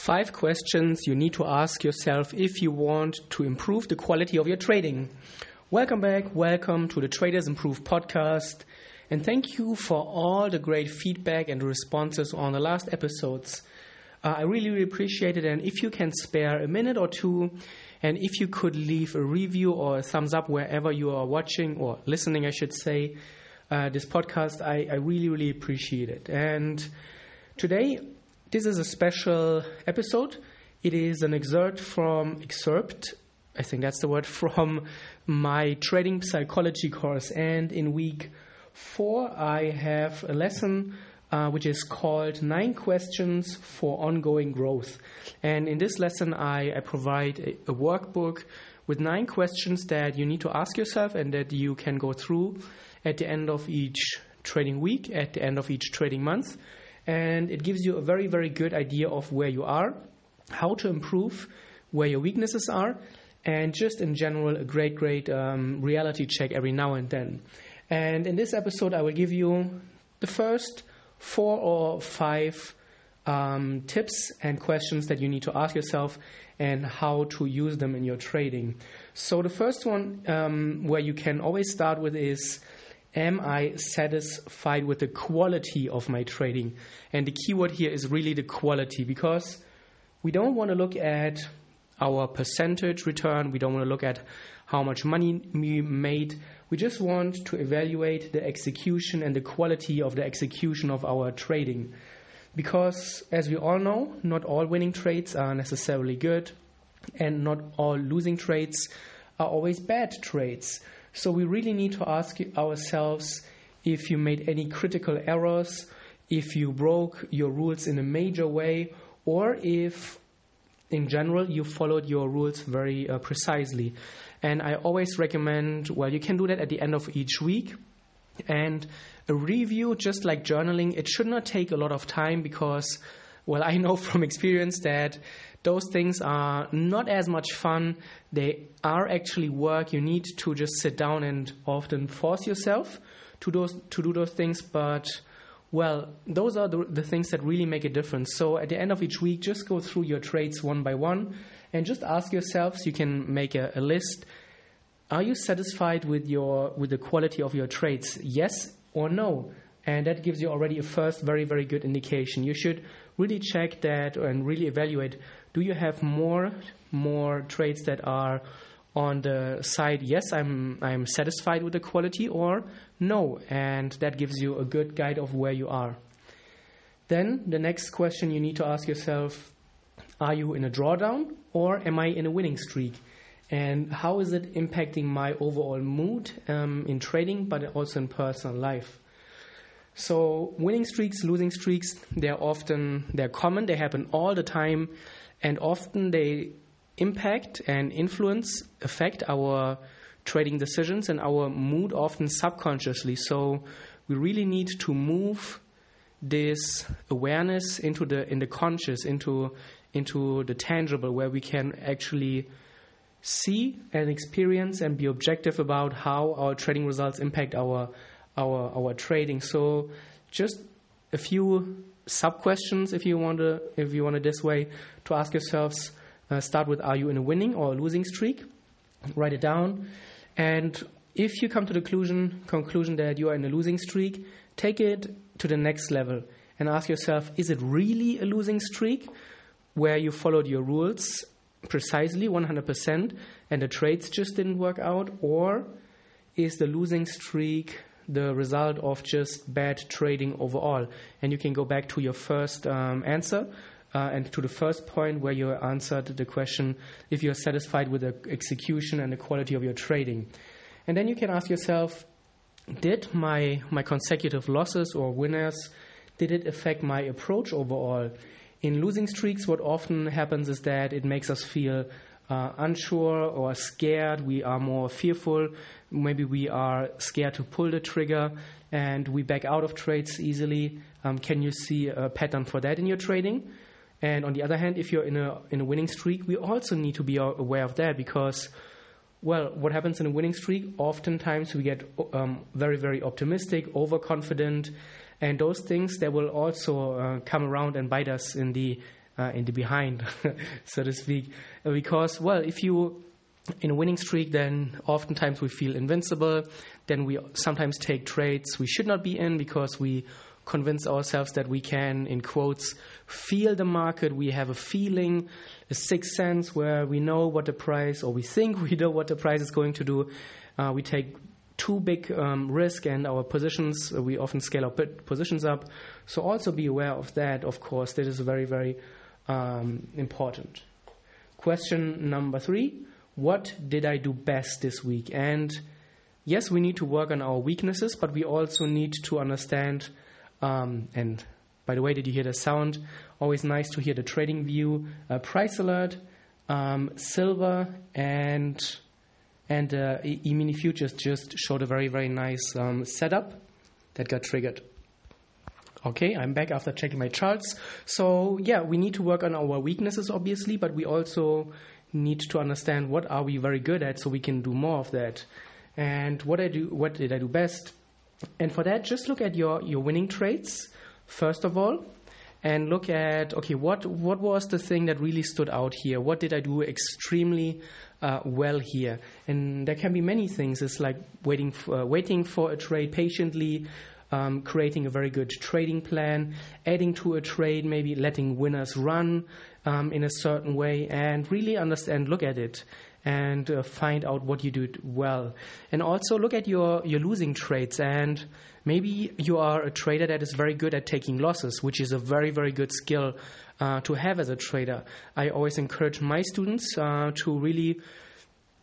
Five questions you need to ask yourself if you want to improve the quality of your trading. Welcome back. Welcome to the Traders Improve podcast. And thank you for all the great feedback and responses on the last episodes. Uh, I really, really appreciate it. And if you can spare a minute or two, and if you could leave a review or a thumbs up wherever you are watching or listening, I should say, uh, this podcast, I, I really, really appreciate it. And today, this is a special episode. It is an excerpt from excerpt, I think that's the word, from my trading psychology course. And in week four, I have a lesson uh, which is called Nine Questions for Ongoing Growth. And in this lesson, I, I provide a, a, workbook with nine questions that you need to ask yourself and that you can go through at the end of each trading week, at the end of each trading month and it gives you a very, very good idea of where you are, how to improve, where your weaknesses are, and just in general, a great, great um, reality check every now and then. And in this episode, I will give you the first four or five um, tips and questions that you need to ask yourself and how to use them in your trading. So, the first one um, where you can always start with is Am I satisfied with the quality of my trading? And the keyword here is really the quality because we don't want to look at our percentage return, we don't want to look at how much money we made. We just want to evaluate the execution and the quality of the execution of our trading. Because, as we all know, not all winning trades are necessarily good, and not all losing trades are always bad trades. So we really need to ask ourselves if you made any critical errors, if you broke your rules in a major way, or if in general you followed your rules very uh, precisely. And I always recommend, well, you can do that at the end of each week. And a review, just like journaling, it should not take a lot of time because, well, I know from experience that those things are not as much fun. They are actually work. You need to just sit down and often force yourself to those to do those things. But well, those are the, the things that really make a difference. So at the end of each week, just go through your traits one by one and just ask yourselves. You can make a, a list. Are you satisfied with your with the quality of your traits? Yes or no? And that gives you already a first very very good indication. You should really check that and really evaluate do you have more more trades that are on the side yes i'm i'm satisfied with the quality or no and that gives you a good guide of where you are. Then the next question you need to ask yourself are you in a drawdown or am i in a winning streak? And how is it impacting my overall mood um, in trading but also in personal life so winning streaks losing streaks they're often they're common they happen all the time and often they impact and influence, affect our trading decisions and our mood often subconsciously. So we really need to move this awareness into the in the conscious, into into the tangible, where we can actually see and experience and be objective about how our trading results impact our our our trading. So just a few sub questions if you want to if you want it this way to ask yourselves uh, start with are you in a winning or a losing streak? Write it down. And if you come to the conclusion conclusion that you are in a losing streak take it to the next level and ask yourself is it really a losing streak? Where you followed your rules precisely 100% and the trades just didn't work out? Or is the losing streak the result of just bad trading overall. And you can go back to your first um, answer uh, and to the first point where you answered the question if you're satisfied with the execution and the quality of your trading. And then you can ask yourself, did my, my consecutive losses or winners, did it affect my approach overall? In losing streaks, what often happens is that it makes us feel uh, unsure or scared, we are more fearful, maybe we are scared to pull the trigger and we back out of trades easily. Um, can you see a pattern for that in your trading? And on the other hand, if you're in a in a winning streak, we also need to be aware of that because, well, what happens in a winning streak? Oftentimes we get um, very very optimistic, overconfident, and those things that will also uh, come around and bite us in the uh, in the behind, so to speak. Because, well, if you in a winning streak, then oftentimes we feel invincible. Then we sometimes take trades we should not be in because we convince ourselves that we can, in quotes, feel the market. We have a feeling, a sixth sense where we know what the price, or we think we know what the price is going to do. Uh, we take too big um, risk and our positions, uh, we often scale our positions up. So also be aware of that, of course. That is a very, very um, important. Question number three What did I do best this week? And yes, we need to work on our weaknesses, but we also need to understand. Um, and by the way, did you hear the sound? Always nice to hear the TradingView. Uh, price alert, um, silver, and and uh, E-mini futures just showed a very, very nice um, setup that got triggered. Okay, I'm back after checking my charts. So yeah, we need to work on our weaknesses, obviously, but we also need to understand what are we very good at, so we can do more of that. And what I do, what did I do best? And for that, just look at your your winning trades first of all, and look at okay, what what was the thing that really stood out here? What did I do extremely uh, well here. And there can be many things. It's like waiting for, uh, waiting for a trade patiently, um, creating a very good trading plan, adding to a trade, maybe letting winners run um, in a certain way, and really understand, look at it. And uh, find out what you do well, and also look at your your losing trades. And maybe you are a trader that is very good at taking losses, which is a very very good skill uh, to have as a trader. I always encourage my students uh, to really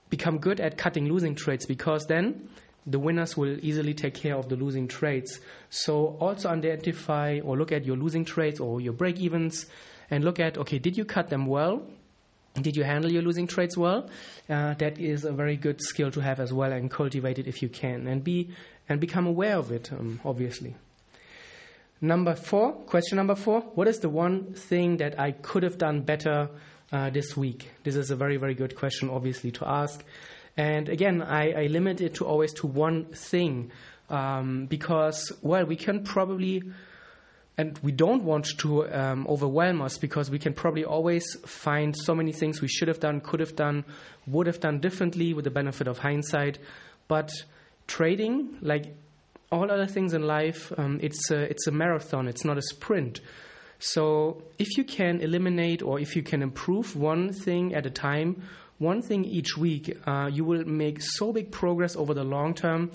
become good at cutting losing trades because then the winners will easily take care of the losing trades. So also identify or look at your losing trades or your break evens and look at okay, did you cut them well? Did you handle your losing trades well? Uh, that is a very good skill to have as well and cultivate it if you can and be and become aware of it, um, obviously. Number four, question number four What is the one thing that I could have done better uh, this week? This is a very, very good question, obviously, to ask. And again, I, I limit it to always to one thing um, because, well, we can probably, and we don't want to um, overwhelm us because we can probably always find so many things we should have done, could have done, would have done differently with the benefit of hindsight. But trading, like all other things in life, um, it's a, it's a marathon. It's not a sprint. So if you can eliminate or if you can improve one thing at a time, one thing each week, uh, you will make so big progress over the long term,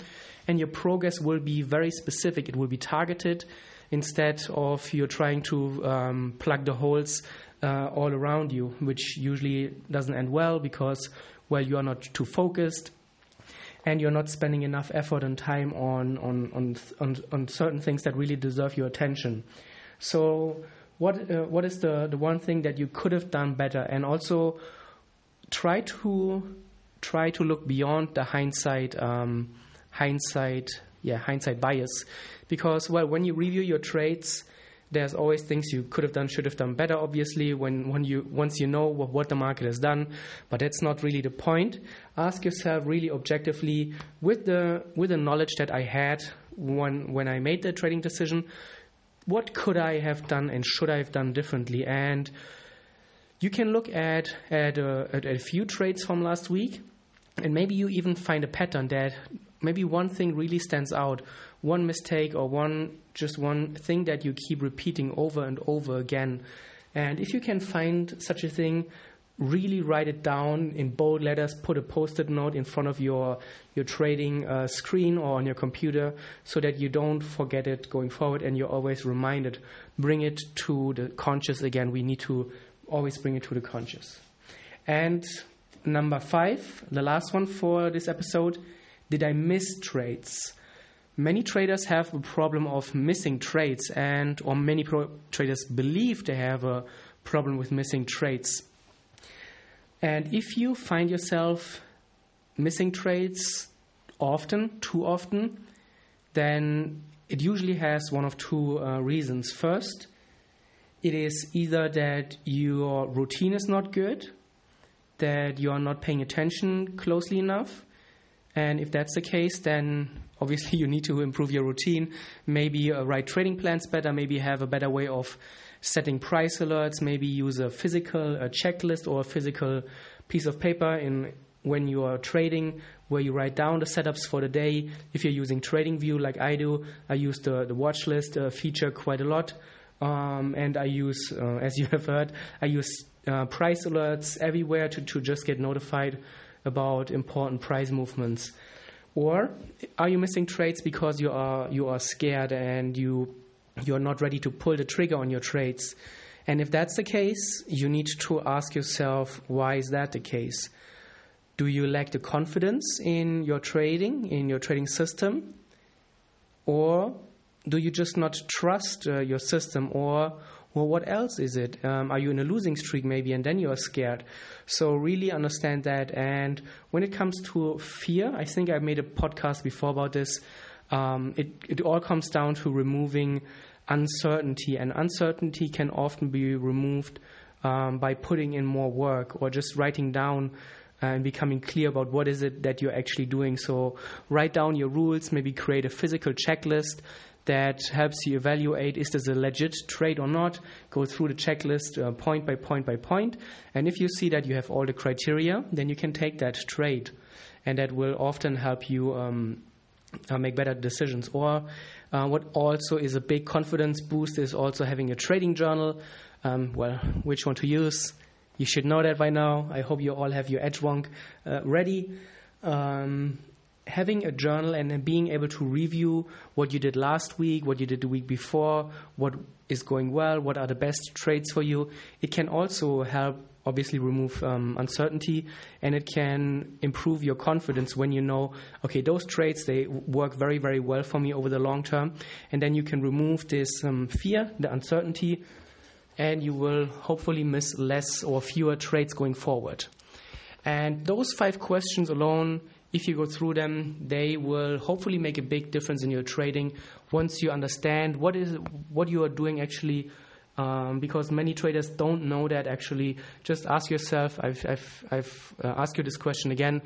and your progress will be very specific. It will be targeted instead of you're trying to um, plug the holes uh, all around you, which usually doesn't end well because, well, you are not too focused and you're not spending enough effort and time on, on, on, on, on certain things that really deserve your attention. So, what, uh, what is the, the one thing that you could have done better? And also, try to try to look beyond the hindsight um, hindsight yeah hindsight bias because well when you review your trades there's always things you could have done, should have done better. Obviously, when, when you once you know what, what the market has done, but that's not really the point. Ask yourself really objectively, with the with the knowledge that I had when when I made the trading decision, what could I have done and should I have done differently? And you can look at at a, at a few trades from last week, and maybe you even find a pattern that maybe one thing really stands out one mistake or one just one thing that you keep repeating over and over again. And if you can find such a thing, really write it down in bold letters, put a post-it note in front of your your trading uh, screen or on your computer so that you don't forget it going forward and you're always reminded. Bring it to the conscious again. We need to always bring it to the conscious. And number five, the last one for this episode, did I miss trades? many traders have a problem of missing trades and or many pro- traders believe they have a problem with missing trades and if you find yourself missing trades often too often then it usually has one of two uh, reasons first it is either that your routine is not good that you are not paying attention closely enough and if that's the case then obviously you need to improve your routine, maybe uh, write trading plans better, maybe have a better way of setting price alerts, maybe use a physical a checklist or a physical piece of paper in when you are trading where you write down the setups for the day. If you're using TradingView like I do, I use the, the watch list uh, feature quite a lot. Um, and I use, uh, as you have heard, I use uh, price alerts everywhere to, to just get notified about important price movements. Or are you missing trades because you are you are scared and you you are not ready to pull the trigger on your trades? And if that's the case, you need to ask yourself why is that the case? Do you lack the confidence in your trading, in your trading system? Or do you just not trust uh, your system? Or, or what else is it? Um, are you in a losing streak maybe and then you are scared? So, really understand that. And when it comes to fear, I think I made a podcast before about this. Um, it, it all comes down to removing uncertainty, and uncertainty can often be removed um, by putting in more work or just writing down and becoming clear about what is it that you're actually doing. So write down your rules, maybe create a physical checklist that helps you evaluate is this a legit trade or not. Go through the checklist uh, point by point by point, and if you see that you have all the criteria, then you can take that trade, and that will often help you um, uh, make better decisions. Or uh, what also is a big confidence boost is also having a trading journal. Um, well, which one to use? You should know that by now. I hope you all have your Edgewonk uh, ready. Um, having a journal and being able to review what you did last week, what you did the week before, what is going well, what are the best trades for you, it can also help obviously remove um, uncertainty and it can improve your confidence when you know okay those trades they work very very well for me over the long term and then you can remove this um, fear the uncertainty and you will hopefully miss less or fewer trades going forward. And those five questions alone, if you go through them, they will hopefully make a big difference in your trading once you understand what is what you are doing actually. Um, because many traders don't know that actually. Just ask yourself. I've, I've, I've uh, asked you this question again.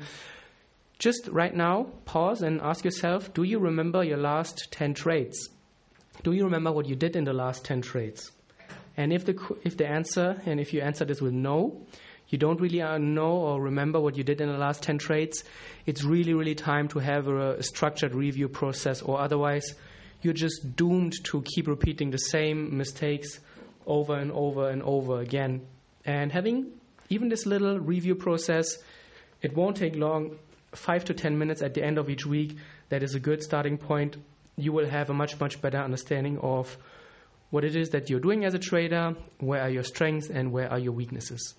Just right now, pause and ask yourself: Do you remember your last ten trades? Do you remember what you did in the last ten trades? And if the, if the answer, and if you answer this with no, you don't really uh, know or remember what you did in the last 10 trades, it's really, really time to have a, a structured review process, or otherwise, you're just doomed to keep repeating the same mistakes over and over and over again. And having even this little review process, it won't take long, five to 10 minutes at the end of each week. That is a good starting point. You will have a much, much better understanding of what it is that you're doing as a trader, where are your strengths, and where are your weaknesses.